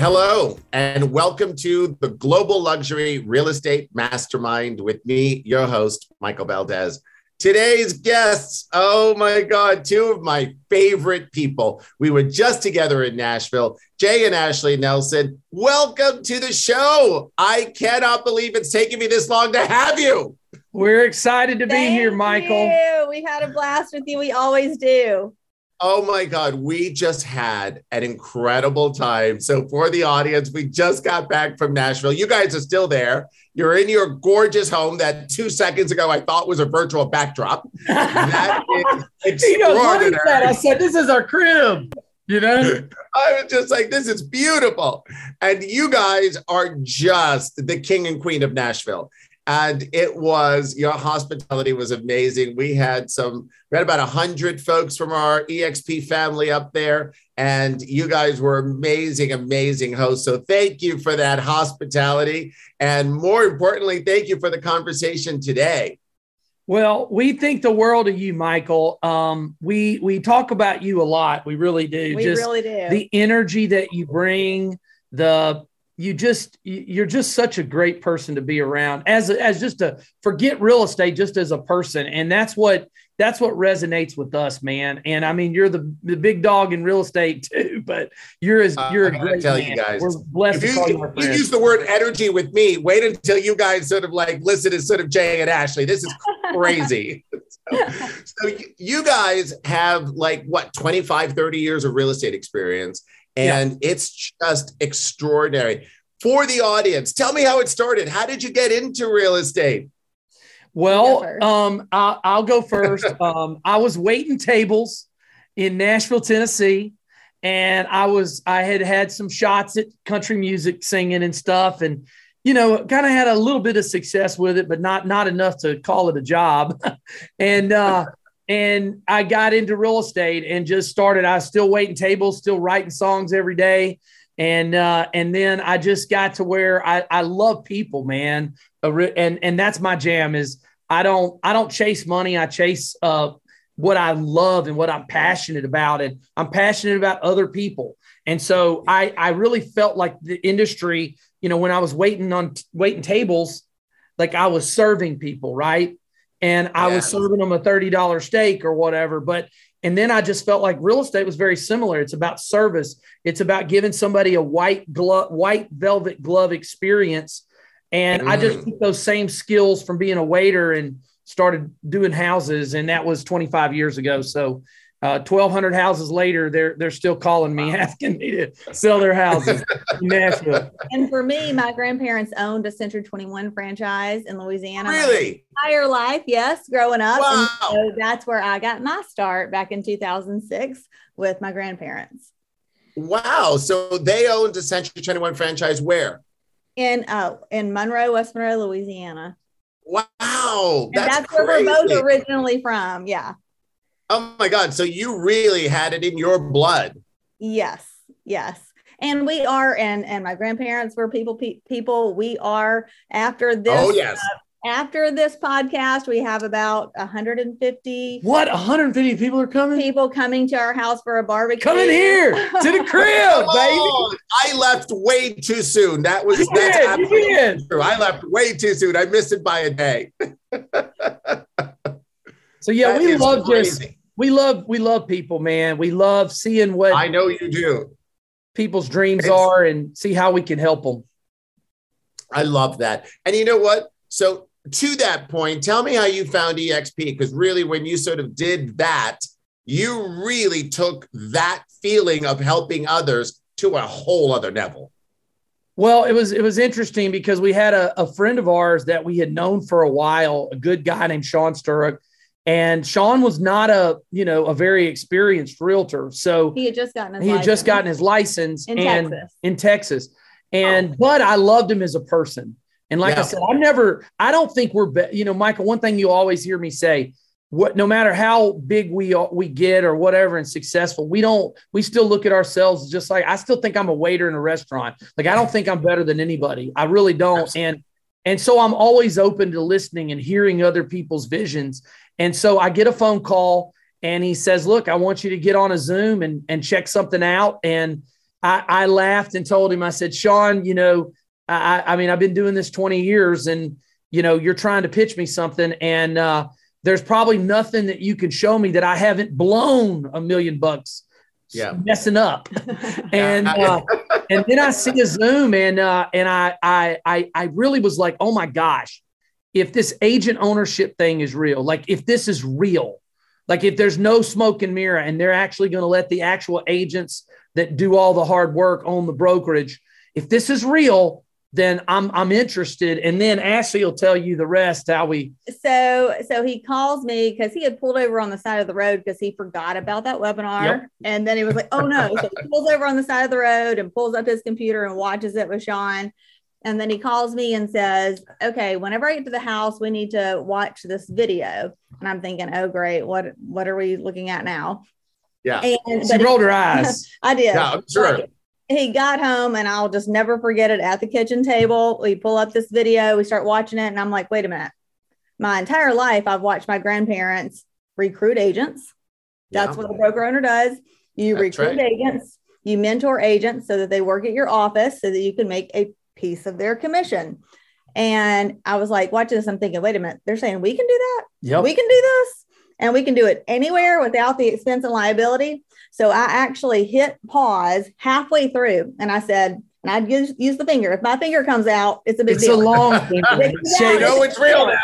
Hello, and welcome to the Global Luxury Real Estate Mastermind with me, your host, Michael Valdes. Today's guests, oh my God, two of my favorite people. We were just together in Nashville. Jay and Ashley Nelson, welcome to the show. I cannot believe it's taken me this long to have you. We're excited to Thank be here, Michael. You. We had a blast with you. We always do. Oh my God, we just had an incredible time. So, for the audience, we just got back from Nashville. You guys are still there. You're in your gorgeous home that two seconds ago I thought was a virtual backdrop. That is extraordinary. Know, I said, This is our crib. You know, I was just like, This is beautiful. And you guys are just the king and queen of Nashville and it was your hospitality was amazing we had some we had about a 100 folks from our exp family up there and you guys were amazing amazing hosts so thank you for that hospitality and more importantly thank you for the conversation today well, we think the world of you, Michael. Um, we we talk about you a lot. We really do. We Just really do. The energy that you bring, the you just you're just such a great person to be around as as just a forget real estate just as a person. And that's what that's what resonates with us man. And i mean you're the, the big dog in real estate too but you're as you're uh, a great tell man. you guys we're blessed if you, you use the word energy with me wait until you guys sort of like listen to sort of jay and ashley. This is crazy. So, so you guys have like what 25 30 years of real estate experience and yeah. it's just extraordinary. For the audience, tell me how it started. How did you get into real estate? Well, um, I'll, I'll, go first. um, I was waiting tables in Nashville, Tennessee, and I was I had had some shots at country music singing and stuff, and you know, kind of had a little bit of success with it, but not not enough to call it a job. and uh, and I got into real estate and just started. I was still waiting tables, still writing songs every day. And uh, and then I just got to where I, I love people, man. And and that's my jam is I don't I don't chase money. I chase uh, what I love and what I'm passionate about. And I'm passionate about other people. And so I I really felt like the industry, you know, when I was waiting on waiting tables, like I was serving people, right? And I was serving them a $30 steak or whatever. But, and then I just felt like real estate was very similar. It's about service. It's about giving somebody a white glove, white velvet glove experience. And mm. I just mm. took those same skills from being a waiter and started doing houses. And that was 25 years ago. So uh, 1,200 houses later, they're they're still calling me, asking me to sell their houses in Nashville. And for me, my grandparents owned a Century 21 franchise in Louisiana. Really? entire life, yes, growing up. Wow. so that's where I got my start back in 2006 with my grandparents. Wow. So they owned a Century 21 franchise where? In uh in Monroe, West Monroe, Louisiana. Wow. That's, that's where we're both originally from. Yeah. Oh my God. So you really had it in your blood. Yes. Yes. And we are, and and my grandparents were people pe- people. We are after this. Oh yes. Uh, after this podcast, we have about 150. What? 150 people are coming? People coming to our house for a barbecue. Coming here to the crib, baby. I left way too soon. That was that's absolutely true. I left way too soon. I missed it by a day. so yeah, that we love crazy. just we love we love people, man. We love seeing what I know you do. People's dreams it's, are and see how we can help them. I love that. And you know what? So to that point, tell me how you found EXP because really when you sort of did that, you really took that feeling of helping others to a whole other level. Well, it was it was interesting because we had a, a friend of ours that we had known for a while, a good guy named Sean Sturrock and Sean was not a, you know, a very experienced realtor. So he had just gotten his he had just gotten his license in and Texas. in Texas. And oh. but I loved him as a person. And like yeah. I said, I never, I don't think we're, be, you know, Michael. One thing you always hear me say, what, no matter how big we we get or whatever and successful, we don't, we still look at ourselves just like I still think I'm a waiter in a restaurant. Like I don't think I'm better than anybody. I really don't. Absolutely. And and so I'm always open to listening and hearing other people's visions. And so I get a phone call and he says, Look, I want you to get on a Zoom and, and check something out. And I, I laughed and told him, I said, Sean, you know, I, I mean, I've been doing this 20 years and, you know, you're trying to pitch me something. And uh, there's probably nothing that you can show me that I haven't blown a million bucks yeah. messing up. and uh, and then I see a Zoom and uh, and I, I I I really was like, oh my gosh, if this agent ownership thing is real, like if this is real, like if there's no smoke and mirror and they're actually going to let the actual agents that do all the hard work on the brokerage, if this is real, then I'm I'm interested. And then Ashley will tell you the rest how we so so he calls me because he had pulled over on the side of the road because he forgot about that webinar. Yep. And then he was like, oh no. So he pulls over on the side of the road and pulls up his computer and watches it with Sean. And then he calls me and says, Okay, whenever I get to the house, we need to watch this video. And I'm thinking, oh great, what what are we looking at now? Yeah. And she rolled her eyes. I did. Yeah, I'm sure he got home and I'll just never forget it at the kitchen table. We pull up this video, we start watching it, and I'm like, wait a minute. My entire life, I've watched my grandparents recruit agents. That's yeah. what a broker owner does. You That's recruit right. agents, you mentor agents so that they work at your office so that you can make a piece of their commission. And I was like, watching this, I'm thinking, wait a minute, they're saying we can do that? Yep. We can do this and we can do it anywhere without the expense and liability. So I actually hit pause halfway through and I said, and I'd use, use the finger. If my finger comes out, it's a big it's deal. It's a long finger. you know it's real now.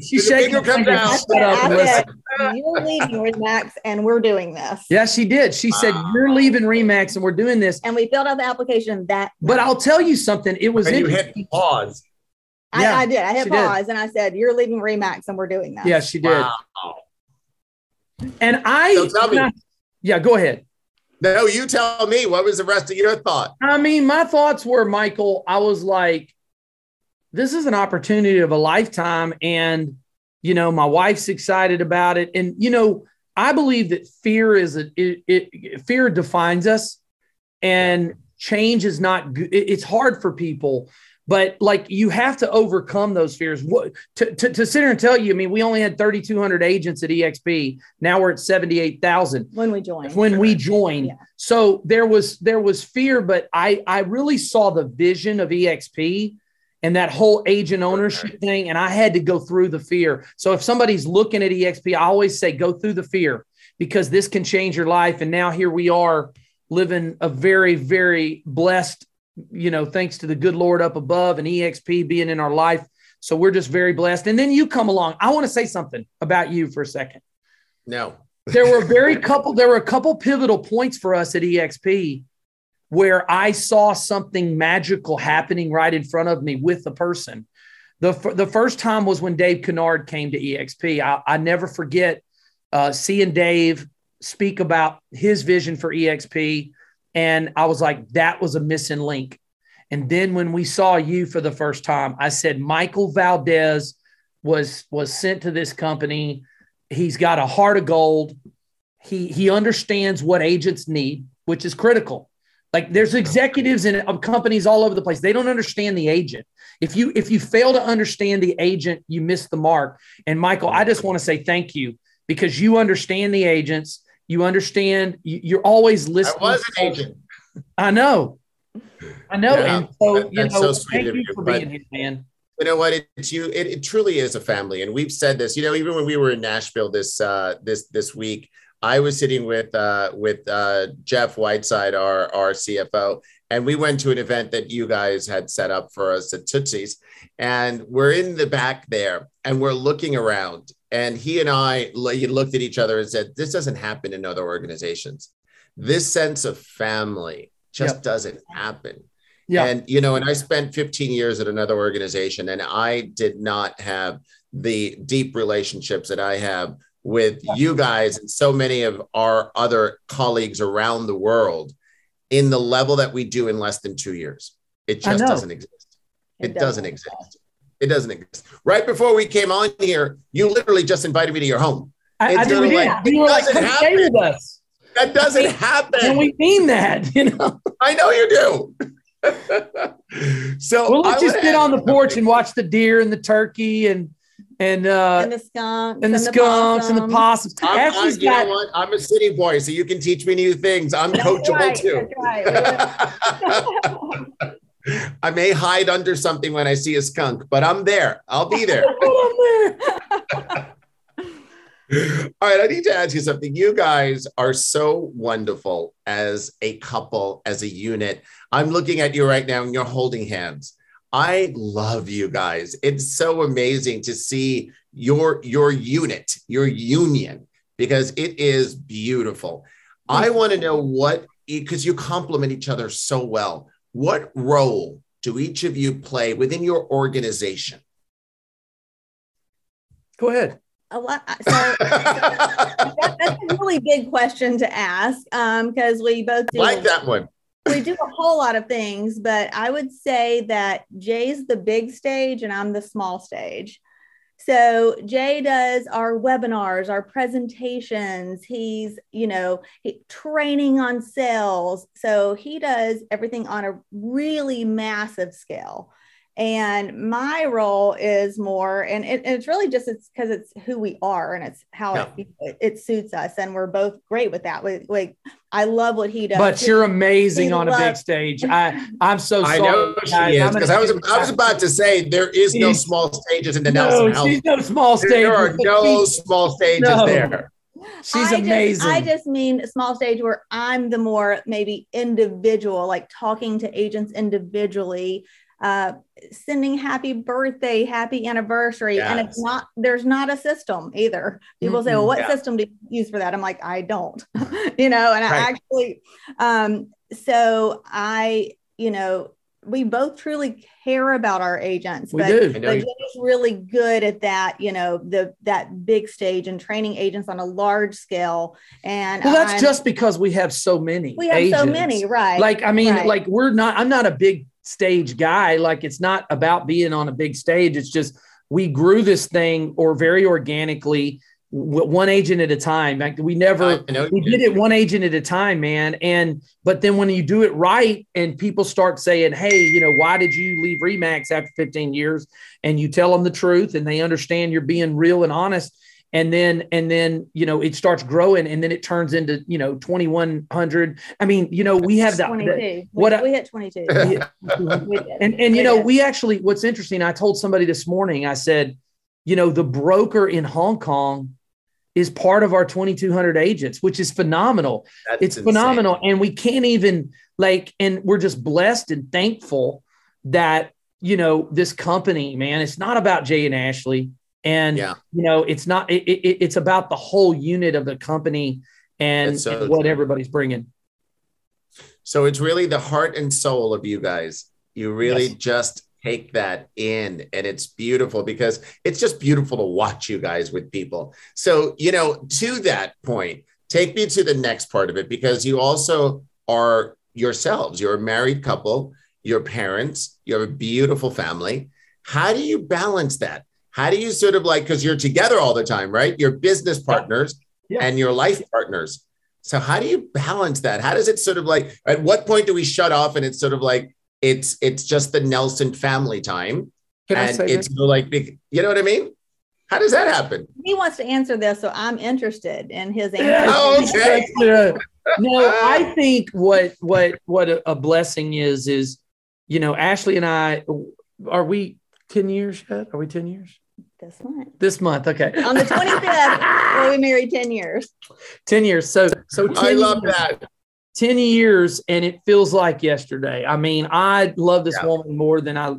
She's shaking comes out. Said, you're leaving Remax and we're doing this. Yeah, she did. She wow. said, ah. You're leaving Remax and we're doing this. And we filled out the application that But I'll tell you something. It was and you hit pause. I, yeah, I did. I hit pause did. and I said, You're leaving Remax and we're doing this. Yeah, she did. Wow. And I, so tell me, I, yeah, go ahead. No, you tell me. What was the rest of your thought? I mean, my thoughts were, Michael, I was like, this is an opportunity of a lifetime. And, you know, my wife's excited about it. And, you know, I believe that fear is a, it, it fear defines us and change is not good. It's hard for people but like you have to overcome those fears. What to, to, to sit here and tell you, I mean, we only had 3,200 agents at EXP. Now we're at 78,000 when we joined. When we joined, yeah. so there was there was fear, but I I really saw the vision of EXP and that whole agent ownership thing, and I had to go through the fear. So if somebody's looking at EXP, I always say go through the fear because this can change your life. And now here we are living a very very blessed you know, thanks to the good Lord up above and EXP being in our life. So we're just very blessed. And then you come along. I want to say something about you for a second. No. there were very couple, there were a couple pivotal points for us at EXP where I saw something magical happening right in front of me with the person. The, the first time was when Dave Kennard came to EXP. I, I never forget uh, seeing Dave speak about his vision for EXP and I was like, that was a missing link. And then when we saw you for the first time, I said, Michael Valdes was was sent to this company. He's got a heart of gold. He he understands what agents need, which is critical. Like there's executives in companies all over the place. They don't understand the agent. If you if you fail to understand the agent, you miss the mark. And Michael, I just want to say thank you because you understand the agents you understand. You, are always listening. I was an agent. I know. I know. Yeah, and so, you know, so thank you, for being here, man. You know what? It's you. It, it, truly is a family, and we've said this. You know, even when we were in Nashville this uh, this this week, I was sitting with uh, with uh, Jeff Whiteside, our our CFO, and we went to an event that you guys had set up for us at Tootsie's, and we're in the back there, and we're looking around, and he and I looked at each other and said, This doesn't happen in other organizations. This sense of family just yep. doesn't happen. Yeah. And, you know, and I spent 15 years at another organization and I did not have the deep relationships that I have with yeah. you guys and so many of our other colleagues around the world in the level that we do in less than two years. It just doesn't exist. It, it doesn't, doesn't exist. It doesn't exist. Right before we came on here, you literally just invited me to your home. I, I did. Like, you were like, come stay with us. That doesn't happen. And we mean that, you know. I know you do. so we'll let I you sit on the porch and watch the deer and the turkey and and uh, and the skunks and the skunks and the possums. I'm, I, you got, know what? I'm a city boy, so you can teach me new things. I'm coachable right, too. I may hide under something when I see a skunk, but I'm there. I'll be there. All right, I need to ask you something. You guys are so wonderful as a couple, as a unit. I'm looking at you right now and you're holding hands. I love you guys. It's so amazing to see your your unit, your union because it is beautiful. I want to know what because you complement each other so well. What role do each of you play within your organization? Go ahead. A lot. So, so that, that's a really big question to ask because um, we both do like that one we do a whole lot of things, but I would say that Jay's the big stage and I'm the small stage. So Jay does our webinars, our presentations. He's, you know, he, training on sales. So he does everything on a really massive scale and my role is more and it, it's really just it's because it's who we are and it's how yeah. it, it, suits us and we're both great with that. We, like i love what he does. But you're amazing on loves- a big stage. I i'm so sorry i know she is because i was i was about to say there is no small stages in the no, nelson house no small stages there are no small stages no. there. She's I amazing. Just, I just mean small stage where I'm the more maybe individual, like talking to agents individually, uh, sending happy birthday, happy anniversary. Yes. And it's not, there's not a system either. People mm-hmm. say, well, what yeah. system do you use for that? I'm like, I don't, you know, and right. I actually, um, so I, you know, we both truly care about our agents, we but, do. but Jay's really good at that, you know, the that big stage and training agents on a large scale. And well, that's I'm, just because we have so many. We have agents. so many, right? Like, I mean, right. like we're not. I'm not a big stage guy. Like it's not about being on a big stage. It's just we grew this thing or very organically one agent at a time. Like we never we did it one agent at a time, man. And but then when you do it right and people start saying, "Hey, you know, why did you leave Remax after 15 years?" and you tell them the truth and they understand you're being real and honest, and then and then you know it starts growing and then it turns into you know 2100 i mean you know we have that what we, I, we hit 22 and and you know we actually what's interesting i told somebody this morning i said you know the broker in hong kong is part of our 2200 agents which is phenomenal. That's it's insane. phenomenal. And we can't even like and we're just blessed and thankful that you know this company man it's not about jay and ashley and yeah. you know it's not it, it, it's about the whole unit of the company and, so and what everybody's bringing. So it's really the heart and soul of you guys. You really yes. just take that in and it's beautiful because it's just beautiful to watch you guys with people. So you know to that point take me to the next part of it because you also are yourselves. You're a married couple. Your parents. You have a beautiful family. How do you balance that how do you sort of like, because you're together all the time, right? Your business partners yeah. Yeah. and your life partners. So how do you balance that? How does it sort of like, at what point do we shut off and it's sort of like, it's, it's just the Nelson family time. Can and it's that? like, you know what I mean? How does that happen? He wants to answer this, so I'm interested in his answer. Yeah. Oh, okay. no, uh. I think what what what a blessing is is, you know, Ashley and I are we 10 years yet? Are we 10 years? This month. This month, okay. On the 25th, well, we married 10 years. 10 years. So, so 10 I love years, that. 10 years, and it feels like yesterday. I mean, I love this yeah. woman more than I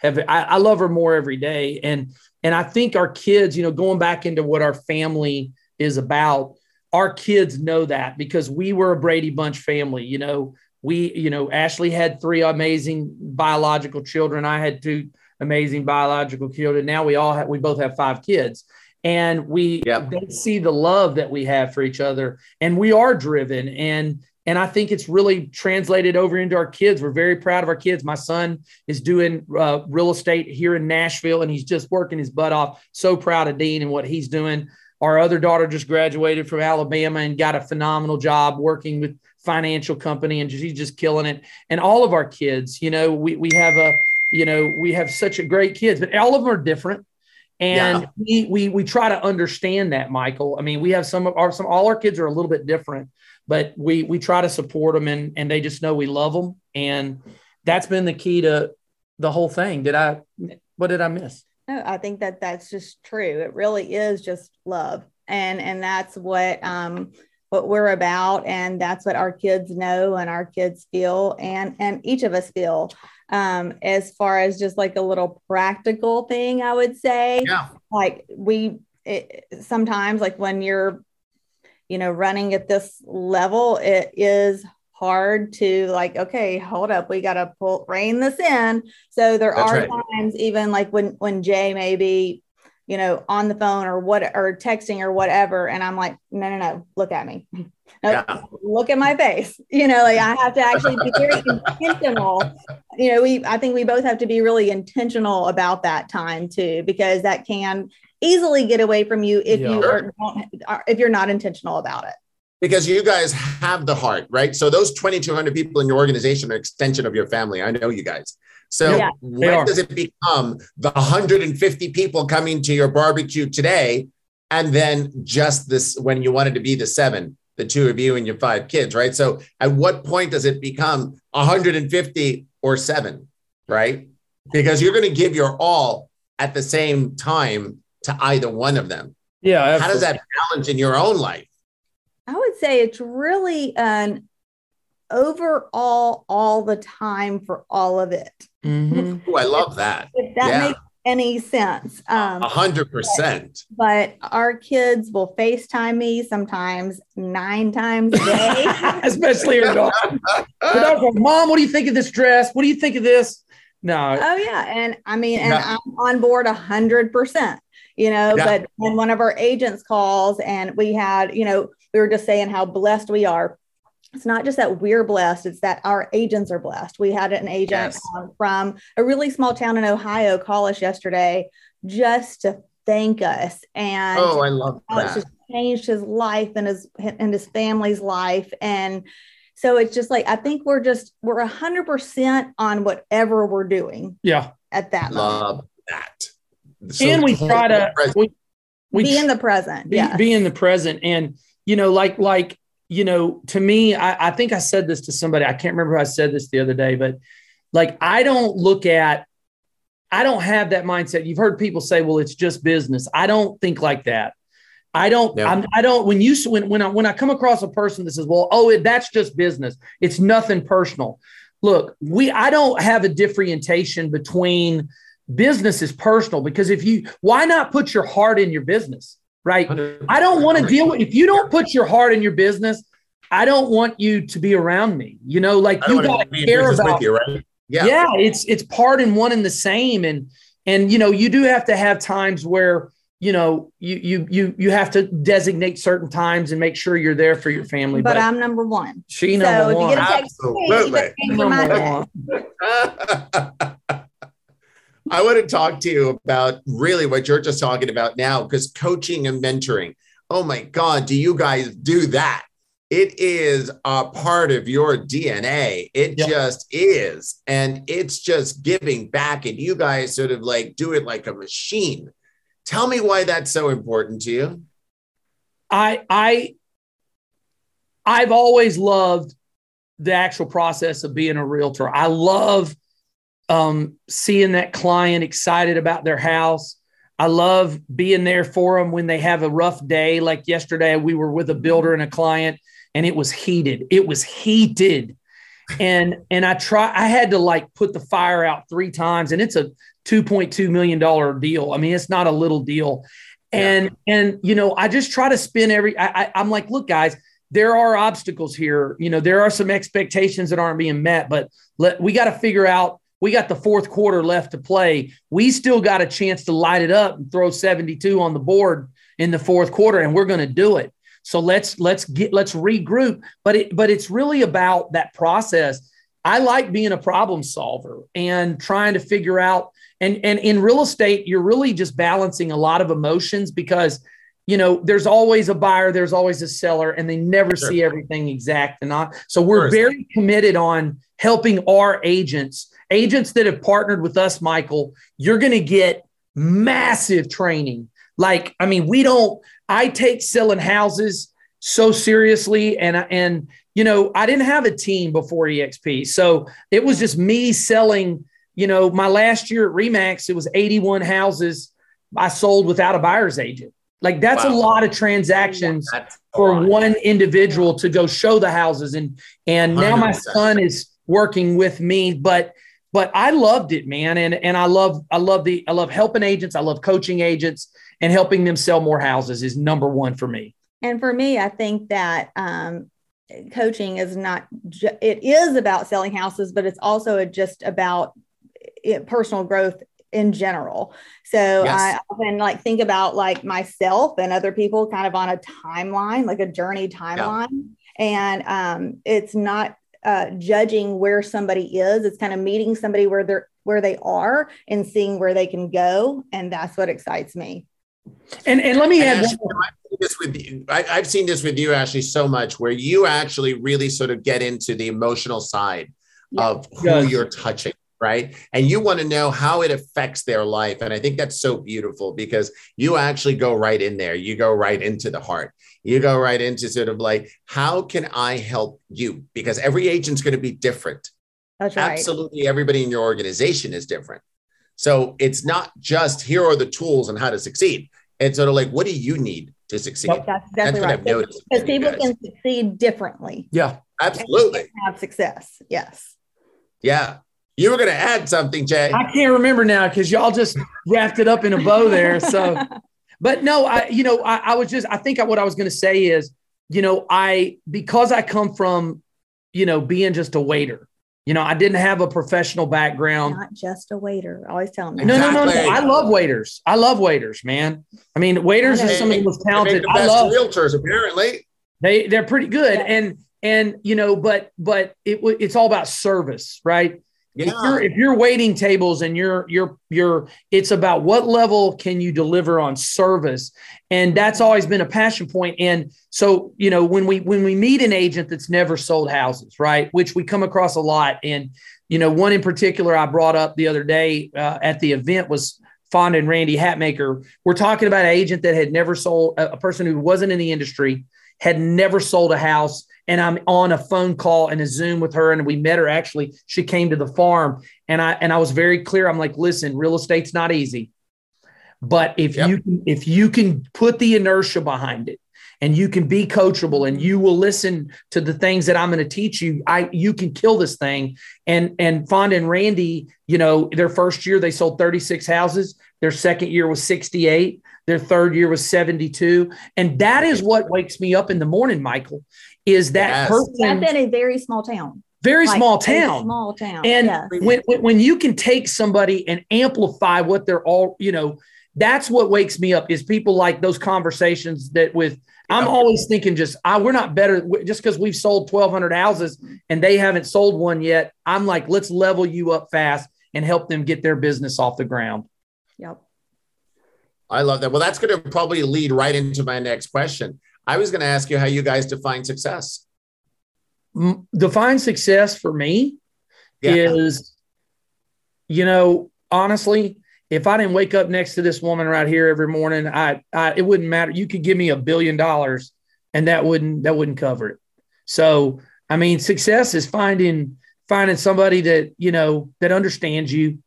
have. I, I love her more every day. And, and I think our kids, you know, going back into what our family is about, our kids know that because we were a Brady Bunch family. You know, we, you know, Ashley had three amazing biological children. I had two amazing biological children. Now we all have, we both have five kids and we yep. they see the love that we have for each other and we are driven and and I think it's really translated over into our kids. We're very proud of our kids. My son is doing uh, real estate here in Nashville, and he's just working his butt off. So proud of Dean and what he's doing. Our other daughter just graduated from Alabama and got a phenomenal job working with financial company, and she's just killing it. And all of our kids, you know, we we have a you know, we have such a great kids, but all of them are different. And yeah. we, we we try to understand that, Michael. I mean, we have some of our some all our kids are a little bit different, but we we try to support them and and they just know we love them. And that's been the key to the whole thing. Did I what did I miss? No, I think that that's just true. It really is just love. And and that's what um what we're about and that's what our kids know and our kids feel and and each of us feel um as far as just like a little practical thing i would say. Yeah. Like we it, sometimes like when you're you know running at this level it is hard to like okay hold up we got to pull rein this in. So there that's are right. times even like when when jay maybe you know, on the phone or what or texting or whatever. And I'm like, no, no, no, look at me. No, yeah. look at my face. You know, like I have to actually be very intentional. You know, we I think we both have to be really intentional about that time too, because that can easily get away from you if yeah. you are, are if you're not intentional about it because you guys have the heart, right? So those 2,200 people in your organization are extension of your family. I know you guys. So yeah, when does it become the 150 people coming to your barbecue today, and then just this when you wanted to be the seven, the two of you and your five kids, right? So at what point does it become 150 or seven, right? Because you're going to give your all at the same time to either one of them. Yeah. Absolutely. How does that balance in your own life? I would say it's really an overall all the time for all of it. Mm-hmm. Ooh, I love that. If that yeah. makes any sense. Um, a hundred percent. But our kids will FaceTime me sometimes nine times a day. Especially your daughter. Mom, what do you think of this dress? What do you think of this? No. Oh yeah. And I mean, and I'm on board a hundred percent, you know, yeah. but when one of our agents calls and we had, you know, we were just saying how blessed we are it's not just that we're blessed, it's that our agents are blessed. We had an agent yes. um, from a really small town in Ohio call us yesterday just to thank us. And oh, I love that. It's just changed his life and his and his family's life. And so it's just like I think we're just we're a hundred percent on whatever we're doing. Yeah. At that love moment. that. So and we try to we, we be in the present. Yeah. Be, be in the present. And you know, like like you know, to me, I, I think I said this to somebody. I can't remember who I said this the other day, but like I don't look at, I don't have that mindset. You've heard people say, "Well, it's just business." I don't think like that. I don't. I'm, I don't. When you when when I when I come across a person that says, "Well, oh, it, that's just business. It's nothing personal." Look, we I don't have a differentiation between business is personal because if you why not put your heart in your business? Right? I don't want to deal with if you don't put your heart in your business. I don't want you to be around me. You know, like you got to care about. You, right? Yeah, yeah. It's it's part and one and the same, and and you know you do have to have times where you know you you you you have to designate certain times and make sure you're there for your family. But, but I'm number one. She number so one. Absolutely. Number one. I want to talk to you about really what you're just talking about now, because coaching and mentoring. Oh my God, do you guys do that? It is a part of your DNA. It yep. just is. And it's just giving back. And you guys sort of like do it like a machine. Tell me why that's so important to you. I, I, I've always loved the actual process of being a realtor. I love um, seeing that client excited about their house. I love being there for them when they have a rough day. Like yesterday, we were with a builder and a client, and it was heated. It was heated, and and I try. I had to like put the fire out three times, and it's a two point two million dollar deal. I mean, it's not a little deal, and yeah. and you know, I just try to spin every. I, I I'm like, look, guys, there are obstacles here. You know, there are some expectations that aren't being met, but let we got to figure out we got the fourth quarter left to play. We still got a chance to light it up and throw 72 on the board in the fourth quarter, and we're going to do it. So let's let's get let's regroup. But it but it's really about that process. I like being a problem solver and trying to figure out and and in real estate, you're really just balancing a lot of emotions because you know there's always a buyer, there's always a seller, and they never sure. see everything exact and not. So we're very committed on helping our agents agents that have partnered with us, Michael, you're going to get massive training. Like, I mean, we don't, I take selling houses so seriously. And, and, you know, I didn't have a team before EXP. So it was just me selling, you know, my last year at Remax, it was 81 houses I sold without a buyer's agent. Like that's wow. a lot of transactions for one individual to go show the houses. And, and now my son is working with me, but but I loved it, man. And and I love I love the I love helping agents. I love coaching agents and helping them sell more houses is number one for me. And for me, I think that um, coaching is not ju- it is about selling houses, but it's also just about it, personal growth in general. So yes. I often like think about like myself and other people kind of on a timeline, like a journey timeline. Yeah. And um, it's not uh, judging where somebody is. It's kind of meeting somebody where they're where they are and seeing where they can go, and that's what excites me. And and let me add Ashley, this with you. I, have seen this with you, Ashley, so much where you actually really sort of get into the emotional side yeah. of who yes. you're touching right? And you want to know how it affects their life. And I think that's so beautiful because you actually go right in there. You go right into the heart. You go right into sort of like, how can I help you? Because every agent's going to be different. That's right. Absolutely everybody in your organization is different. So it's not just here are the tools and how to succeed. It's sort of like, what do you need to succeed? that's exactly that's right. Because people can succeed differently. Yeah, absolutely. Have success. Yes. Yeah. You were going to add something, Jay. I can't remember now because y'all just wrapped it up in a bow there. So, but no, I, you know, I, I was just, I think what I was going to say is, you know, I, because I come from, you know, being just a waiter, you know, I didn't have a professional background. Not just a waiter. I always tell them. No, no, no, no. I love waiters. I love waiters, man. I mean, waiters are some of the most talented. I love realtors. Apparently, they they're pretty good, yeah. and and you know, but but it it's all about service, right? Yeah. If you're if you're waiting tables and you're you're you're it's about what level can you deliver on service? And that's always been a passion point. And so you know when we when we meet an agent that's never sold houses right which we come across a lot. And you know one in particular I brought up the other day uh, at the event was Fonda and Randy Hatmaker. We're talking about an agent that had never sold a, a person who wasn't in the industry had never sold a house and I'm on a phone call and a Zoom with her, and we met her. Actually, she came to the farm, and I and I was very clear. I'm like, listen, real estate's not easy, but if yep. you if you can put the inertia behind it, and you can be coachable, and you will listen to the things that I'm going to teach you, I you can kill this thing. And and Fonda and Randy, you know, their first year they sold 36 houses. Their second year was 68. Their third year was 72. And that is what wakes me up in the morning, Michael, is that yes. person. That's in a very small town. Very like small town. Small town. And yes. when, when you can take somebody and amplify what they're all, you know, that's what wakes me up is people like those conversations that with I'm always thinking just I, we're not better just because we've sold 1,200 houses and they haven't sold one yet. I'm like, let's level you up fast and help them get their business off the ground. Yep. I love that. Well, that's going to probably lead right into my next question. I was going to ask you how you guys define success. Define success for me yeah. is, you know, honestly, if I didn't wake up next to this woman right here every morning, I, I it wouldn't matter. You could give me a billion dollars, and that wouldn't that wouldn't cover it. So, I mean, success is finding finding somebody that you know that understands you,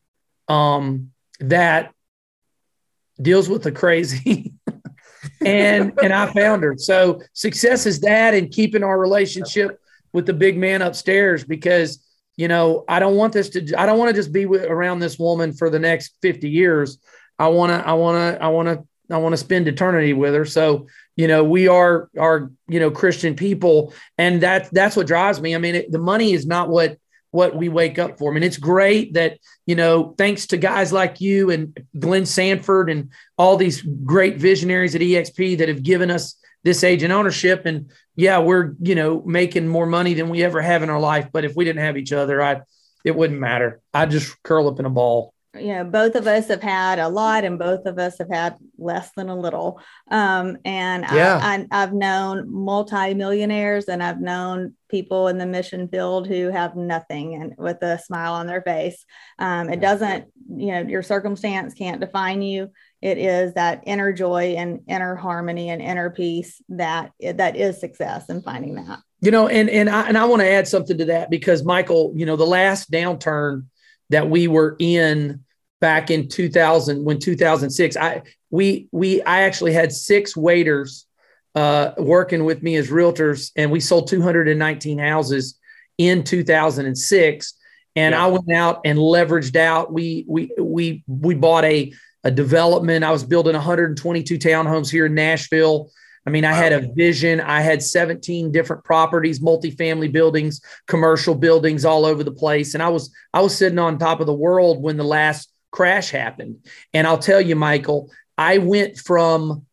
um, that deals with the crazy. and and I found her. So success is that, and keeping our relationship with the big man upstairs because you know I don't want this to. I don't want to just be with, around this woman for the next fifty years. I want to. I want to. I want to. I want to spend eternity with her. So you know we are are you know Christian people, and that that's what drives me. I mean, it, the money is not what what we wake up for. I mean, it's great that, you know, thanks to guys like you and Glenn Sanford and all these great visionaries at EXP that have given us this age agent ownership. And yeah, we're, you know, making more money than we ever have in our life. But if we didn't have each other, I, it wouldn't matter. I'd just curl up in a ball. you know, both of us have had a lot and both of us have had less than a little. Um, and yeah. I, I, I've known multi-millionaires and I've known people in the mission field who have nothing and with a smile on their face. Um, it doesn't, you know, your circumstance can't define you. It is that inner joy and inner harmony and inner peace that that is success in finding that. You know, and and I and I want to add something to that because Michael, you know, the last downturn that we were in back in 2000 when 2006 i we we i actually had six waiters uh, working with me as realtors and we sold 219 houses in 2006 and yeah. i went out and leveraged out we we we we bought a a development i was building 122 townhomes here in nashville I mean, I had a vision. I had 17 different properties, multifamily buildings, commercial buildings all over the place. And I was I was sitting on top of the world when the last crash happened. And I'll tell you, Michael, I went from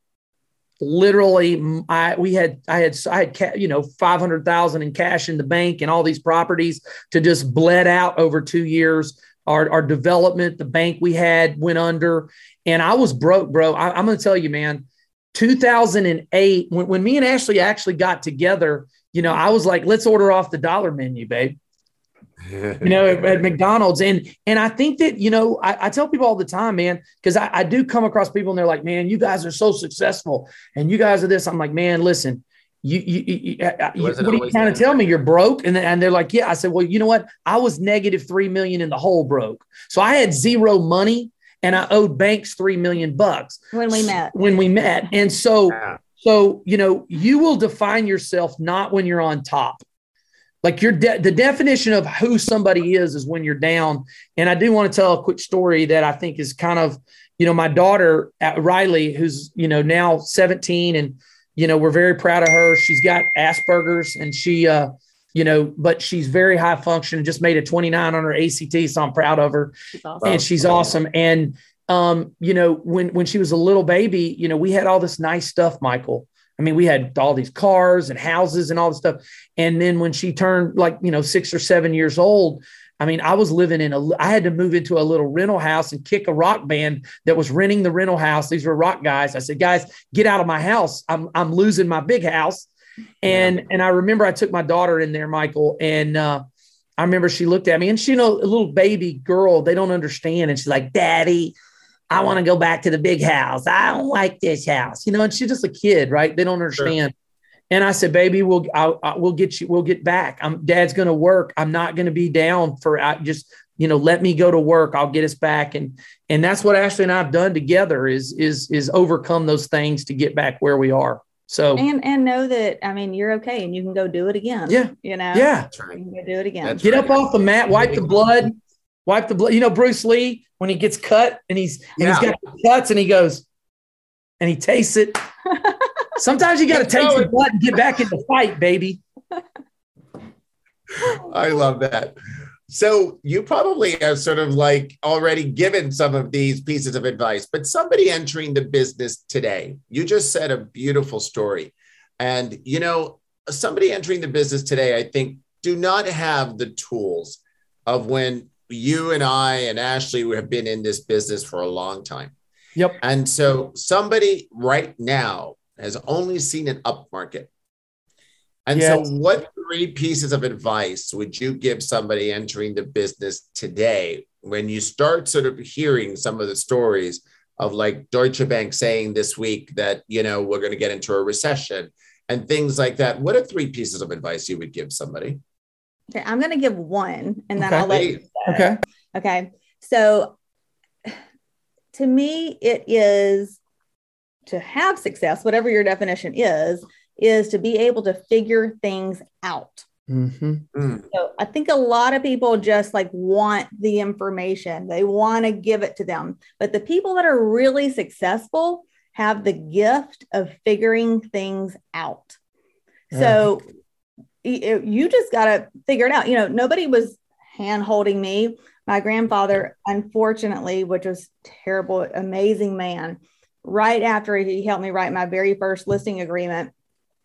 literally I we had I had I had you know 500,000 in cash in the bank and all these properties to just bled out over 2 years our, our development the bank we had went under and I was broke bro I, I'm going to tell you man 2008, when, when me and Ashley actually got together, you know, I was like, let's order off the dollar menu, babe. you know, at, at, McDonald's. And and I think that, you know, I, I tell people all the time, man, because I, I do come across people and they're like, man, you guys are so successful and you guys are this. I'm like, man, listen, you, you, you, you uh, what are you trying to tell me? You're broke. And, and they're like, yeah. I said, well, you know what? I was negative 3 million in the hole broke. So I had zero money and I owed banks three million bucks when we met. When we met, and so yeah. so you know you will define yourself not when you're on top. Like your de- the definition of who somebody is is when you're down. And I do want to tell a quick story that I think is kind of you know my daughter Riley, who's you know now 17, and you know we're very proud of her. She's got Asperger's, and she. uh you know, but she's very high function, just made a 29 on her ACT. So I'm proud of her. She's awesome. And she's awesome. And, um, you know, when, when she was a little baby, you know, we had all this nice stuff, Michael. I mean, we had all these cars and houses and all this stuff. And then when she turned like, you know, six or seven years old, I mean, I was living in a, I had to move into a little rental house and kick a rock band that was renting the rental house. These were rock guys. I said, guys, get out of my house. I'm, I'm losing my big house. And yeah. and I remember I took my daughter in there, Michael, and uh, I remember she looked at me and she you know a little baby girl, they don't understand. And she's like, Daddy, I want to go back to the big house. I don't like this house, you know, and she's just a kid, right? They don't understand. Sure. And I said, baby, we'll, I, I, we'll get you, we'll get back. I'm dad's going to work. I'm not going to be down for I just, you know, let me go to work. I'll get us back. And, and that's what Ashley and I've done together is, is, is overcome those things to get back where we are. So and and know that I mean you're okay and you can go do it again. Yeah, you know. Yeah, right. you can go do it again. That's Get right. up off the mat, wipe the blood, wipe the blood. You know Bruce Lee when he gets cut and he's and yeah. he's got cuts and he goes and he tastes it. Sometimes you got to take the blood and get back in the fight, baby. I love that. So you probably have sort of like already given some of these pieces of advice, but somebody entering the business today, you just said a beautiful story. And, you know, somebody entering the business today, I think, do not have the tools of when you and I and Ashley have been in this business for a long time. Yep. And so somebody right now has only seen an up market. And yes. so, what three pieces of advice would you give somebody entering the business today when you start sort of hearing some of the stories of like Deutsche Bank saying this week that, you know, we're going to get into a recession and things like that? What are three pieces of advice you would give somebody? Okay, I'm going to give one and then okay. I'll let you. Okay. Okay. So, to me, it is to have success, whatever your definition is, is to be able to figure things out. Mm-hmm. Mm. So I think a lot of people just like want the information, they want to give it to them. But the people that are really successful have the gift of figuring things out. So you just got to figure it out. You know, nobody was hand holding me. My grandfather, unfortunately, which was terrible, amazing man, right after he helped me write my very first listing agreement,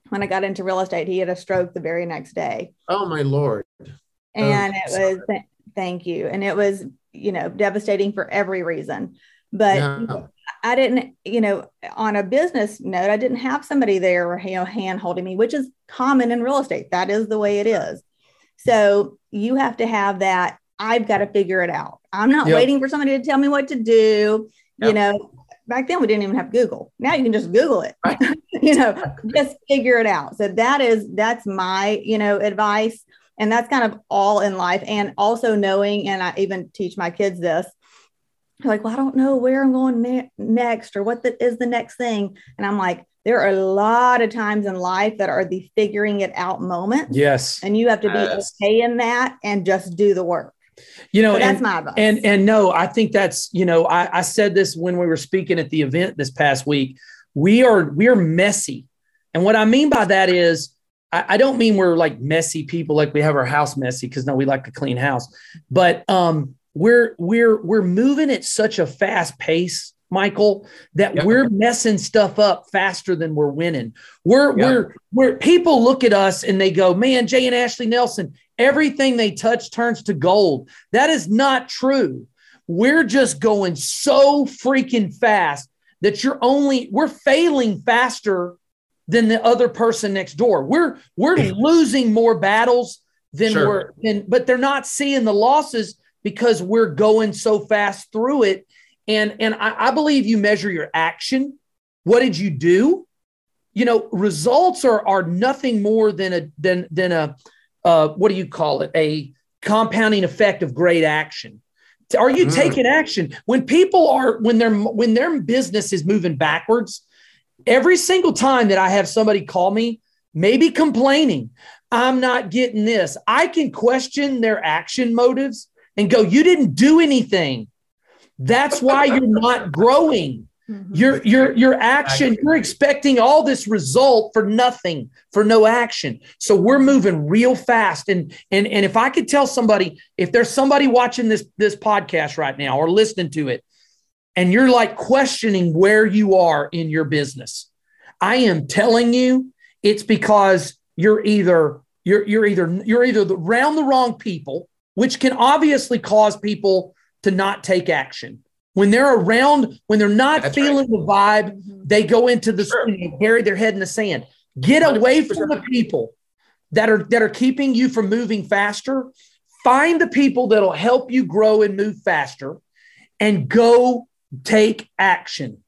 when I got into real estate, he had a stroke the very next day. Oh my lord! Oh, and oh, it was Thank you. And it was, you know, devastating for every reason. But yeah. I didn't, you know, on a business note, I didn't have somebody there, you know, hand holding me, which is common in real estate. That is the way it is. So you have to have that. I've got to figure it out. I'm not yep. waiting for somebody to tell me what to do. Yep. You know, back then we didn't even have Google. Now you can just Google it. Right. you know, just figure it out. So that is that's my, you know, advice. And that's kind of all in life. And also knowing, and I even teach my kids this, like, well, I don't know where I'm going ne- next or what the, is the next thing. And I'm like, there are a lot of times in life that are the figuring it out moments. Yes. And you have to be yes. okay in that and just do the work. You know, so that's and, my advice. And and no, I think that's, you know, I, I said this when we were speaking at the event this past week. We are we are messy. And what I mean by that is I, I don't mean we're like messy people, like we have our house messy, because no, we like to clean house. But um we're we're we're moving at such a fast pace Michael, that yep. we're messing stuff up faster than we're winning. We're yep. we're we're people look at us and they go, "Man, Jay and Ashley Nelson, everything they touch turns to gold." That is not true. We're just going so freaking fast that you're only we're failing faster than the other person next door. We're we're losing more battles than sure. we're than, but they're not seeing the losses because we're going so fast through it and and I, I believe you measure your action. What did you do? You know, results are are nothing more than a than than a uh, what do you call it? A compounding effect of great action. Are you mm. taking action when people are when their when their business is moving backwards? Every single time that I have somebody call me, maybe complaining, I'm not getting this. I can question their action motives and go, "You didn't do anything. That's why you're not growing. Mm-hmm. Your your your action, you're expecting all this result for nothing, for no action. So we're moving real fast. And and and if I could tell somebody, if there's somebody watching this this podcast right now or listening to it, and you're like questioning where you are in your business, I am telling you, it's because you're either you're you're either you're either around the wrong people, which can obviously cause people to not take action. When they're around, when they're not That's feeling right. the vibe, mm-hmm. they go into the sure. bury their head in the sand. Get away from the people that are that are keeping you from moving faster. Find the people that'll help you grow and move faster and go take action.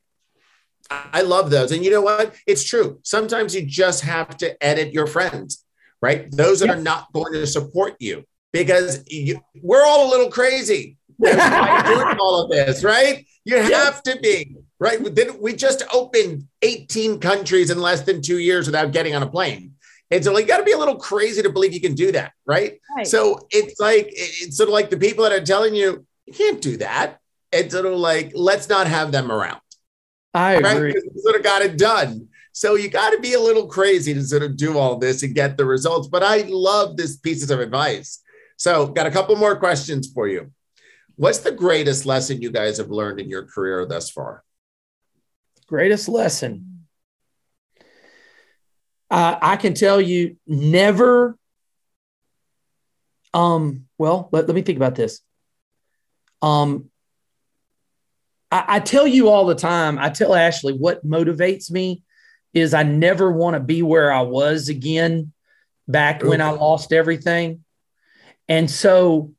I love those. And you know what? It's true. Sometimes you just have to edit your friends, right? Those that yes. are not going to support you because you, we're all a little crazy. That's why you're doing all of this, right? You have to be, right? We just opened 18 countries in less than two years without getting on a plane. And so, like, you got to be a little crazy to believe you can do that, right? right? So it's like it's sort of like the people that are telling you you can't do that. It's sort of like let's not have them around. I right? agree. Sort of got it done. So you got to be a little crazy to sort of do all this and get the results. But I love this pieces of advice. So got a couple more questions for you. What's the greatest lesson you guys have learned in your career thus far? Greatest lesson. Uh, I can tell you never. Um, well, let, let me think about this. Um, I, I tell you all the time, I tell Ashley what motivates me is I never want to be where I was again back when I lost everything. And so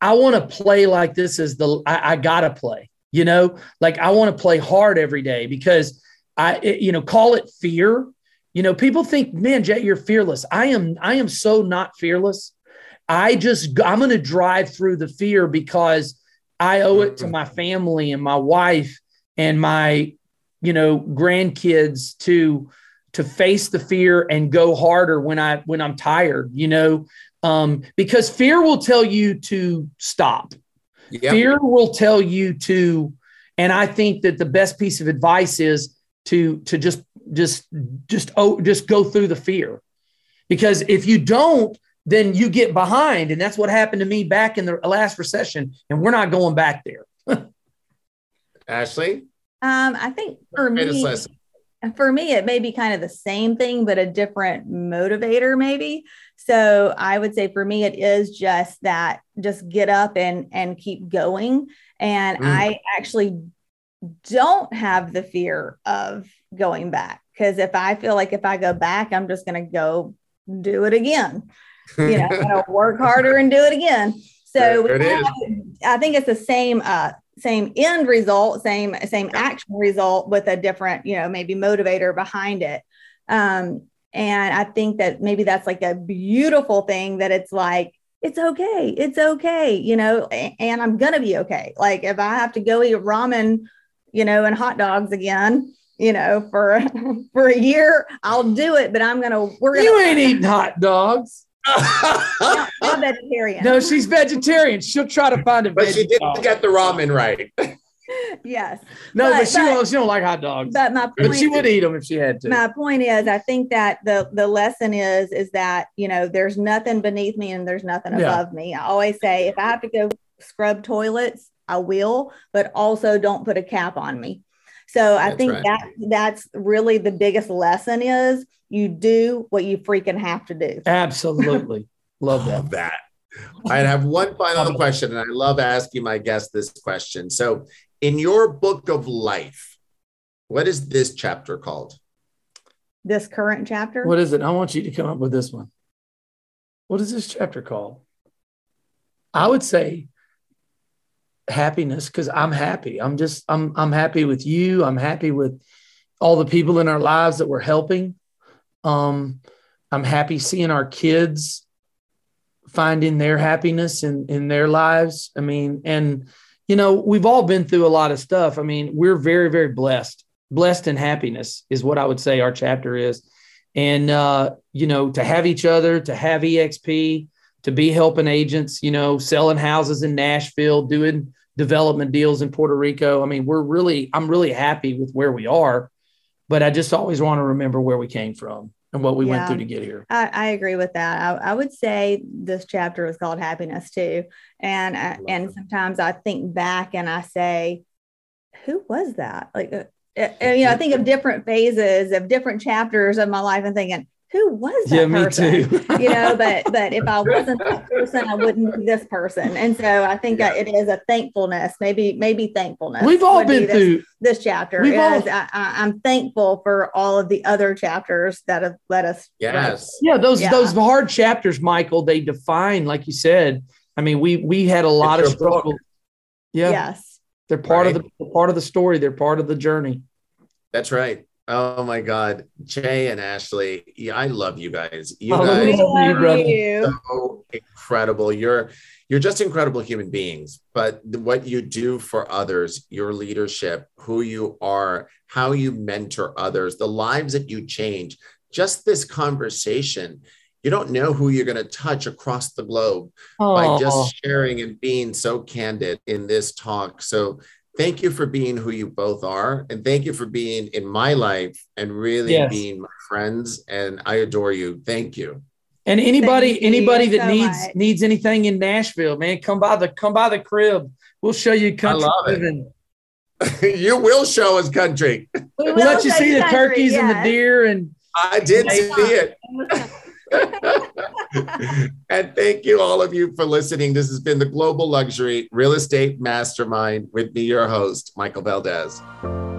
I want to play like this is the I, I gotta play, you know, like I want to play hard every day because I, it, you know, call it fear. You know, people think, man, Jay, you're fearless. I am, I am so not fearless. I just, I'm going to drive through the fear because I owe it to my family and my wife and my, you know, grandkids to, to face the fear and go harder when I, when I'm tired, you know, um, because fear will tell you to stop. Yep. Fear will tell you to, and I think that the best piece of advice is to to just just just oh just go through the fear, because if you don't, then you get behind, and that's what happened to me back in the last recession, and we're not going back there. Ashley, um, I think for me, lesson for me, it may be kind of the same thing, but a different motivator, maybe. So I would say for me, it is just that just get up and and keep going. And mm. I actually don't have the fear of going back because if I feel like if I go back, I'm just going to go do it again. You know, I'm going to work harder and do it again. So I think it's the same uh, same end result, same same action result with a different, you know, maybe motivator behind it. Um, and I think that maybe that's like a beautiful thing that it's like it's okay, it's okay, you know, and I'm gonna be okay. Like if I have to go eat ramen, you know, and hot dogs again, you know, for for a year, I'll do it. But I'm gonna we're gonna. You ain't eating hot dogs. No, I'm vegetarian. No, she's vegetarian. She'll try to find a. But she didn't dog. get the ramen right. yes. No, but, but she but, don't. She don't like hot dogs. But my point, but she would eat them if she had to. My point is, I think that the the lesson is is that you know there's nothing beneath me and there's nothing yeah. above me. I always say if I have to go scrub toilets, I will, but also don't put a cap on me. So I that's think right. that that's really the biggest lesson is you do what you freaking have to do. Absolutely. Love that. Love that. I have one final question, and I love asking my guests this question. So, in your book of life, what is this chapter called? This current chapter? What is it? I want you to come up with this one. What is this chapter called? I would say happiness because I'm happy. I'm just I'm I'm happy with you. I'm happy with all the people in our lives that we're helping. Um, I'm happy seeing our kids finding their happiness in in their lives. I mean, and you know, we've all been through a lot of stuff. I mean, we're very very blessed. Blessed in happiness is what I would say our chapter is. And uh, you know, to have each other, to have EXP, to be helping agents, you know, selling houses in Nashville, doing development deals in Puerto Rico. I mean, we're really, I'm really happy with where we are, but I just always want to remember where we came from and what we yeah, went through to get here. I, I agree with that. I, I, would say this chapter is called happiness too. And, uh, and that. sometimes I think back and I say, who was that? Like, uh, uh, you know, I think of different phases of different chapters of my life and thinking, who was that yeah, person? Me too. you know, but but if I wasn't that person, I wouldn't be this person. And so I think yeah. it is a thankfulness, maybe maybe thankfulness. We've all been this, through this chapter. We've all, I, am thankful for all of the other chapters that have led us. Yes. Yeah, those yeah. those hard chapters, Michael. They define, like you said. I mean, we we had a lot it's of struggle. Yeah. Yes. They're part right. of the part of the story. They're part of the journey. That's right. Oh my God, Jay and Ashley, yeah, I love you guys. You oh, guys are you. so incredible. You're you're just incredible human beings. But what you do for others, your leadership, who you are, how you mentor others, the lives that you change, just this conversation. You don't know who you're going to touch across the globe oh. by just sharing and being so candid in this talk. So thank you for being who you both are and thank you for being in my life and really yes. being my friends and i adore you. Thank you. And anybody thank anybody that so needs much. needs anything in nashville man come by the come by the crib. We'll show you country living. You will show us country. We will we'll let you see the country, turkeys yes. and the deer and i did see it and thank you, all of you, for listening. This has been the Global Luxury Real Estate Mastermind with me, your host, Michael Valdes.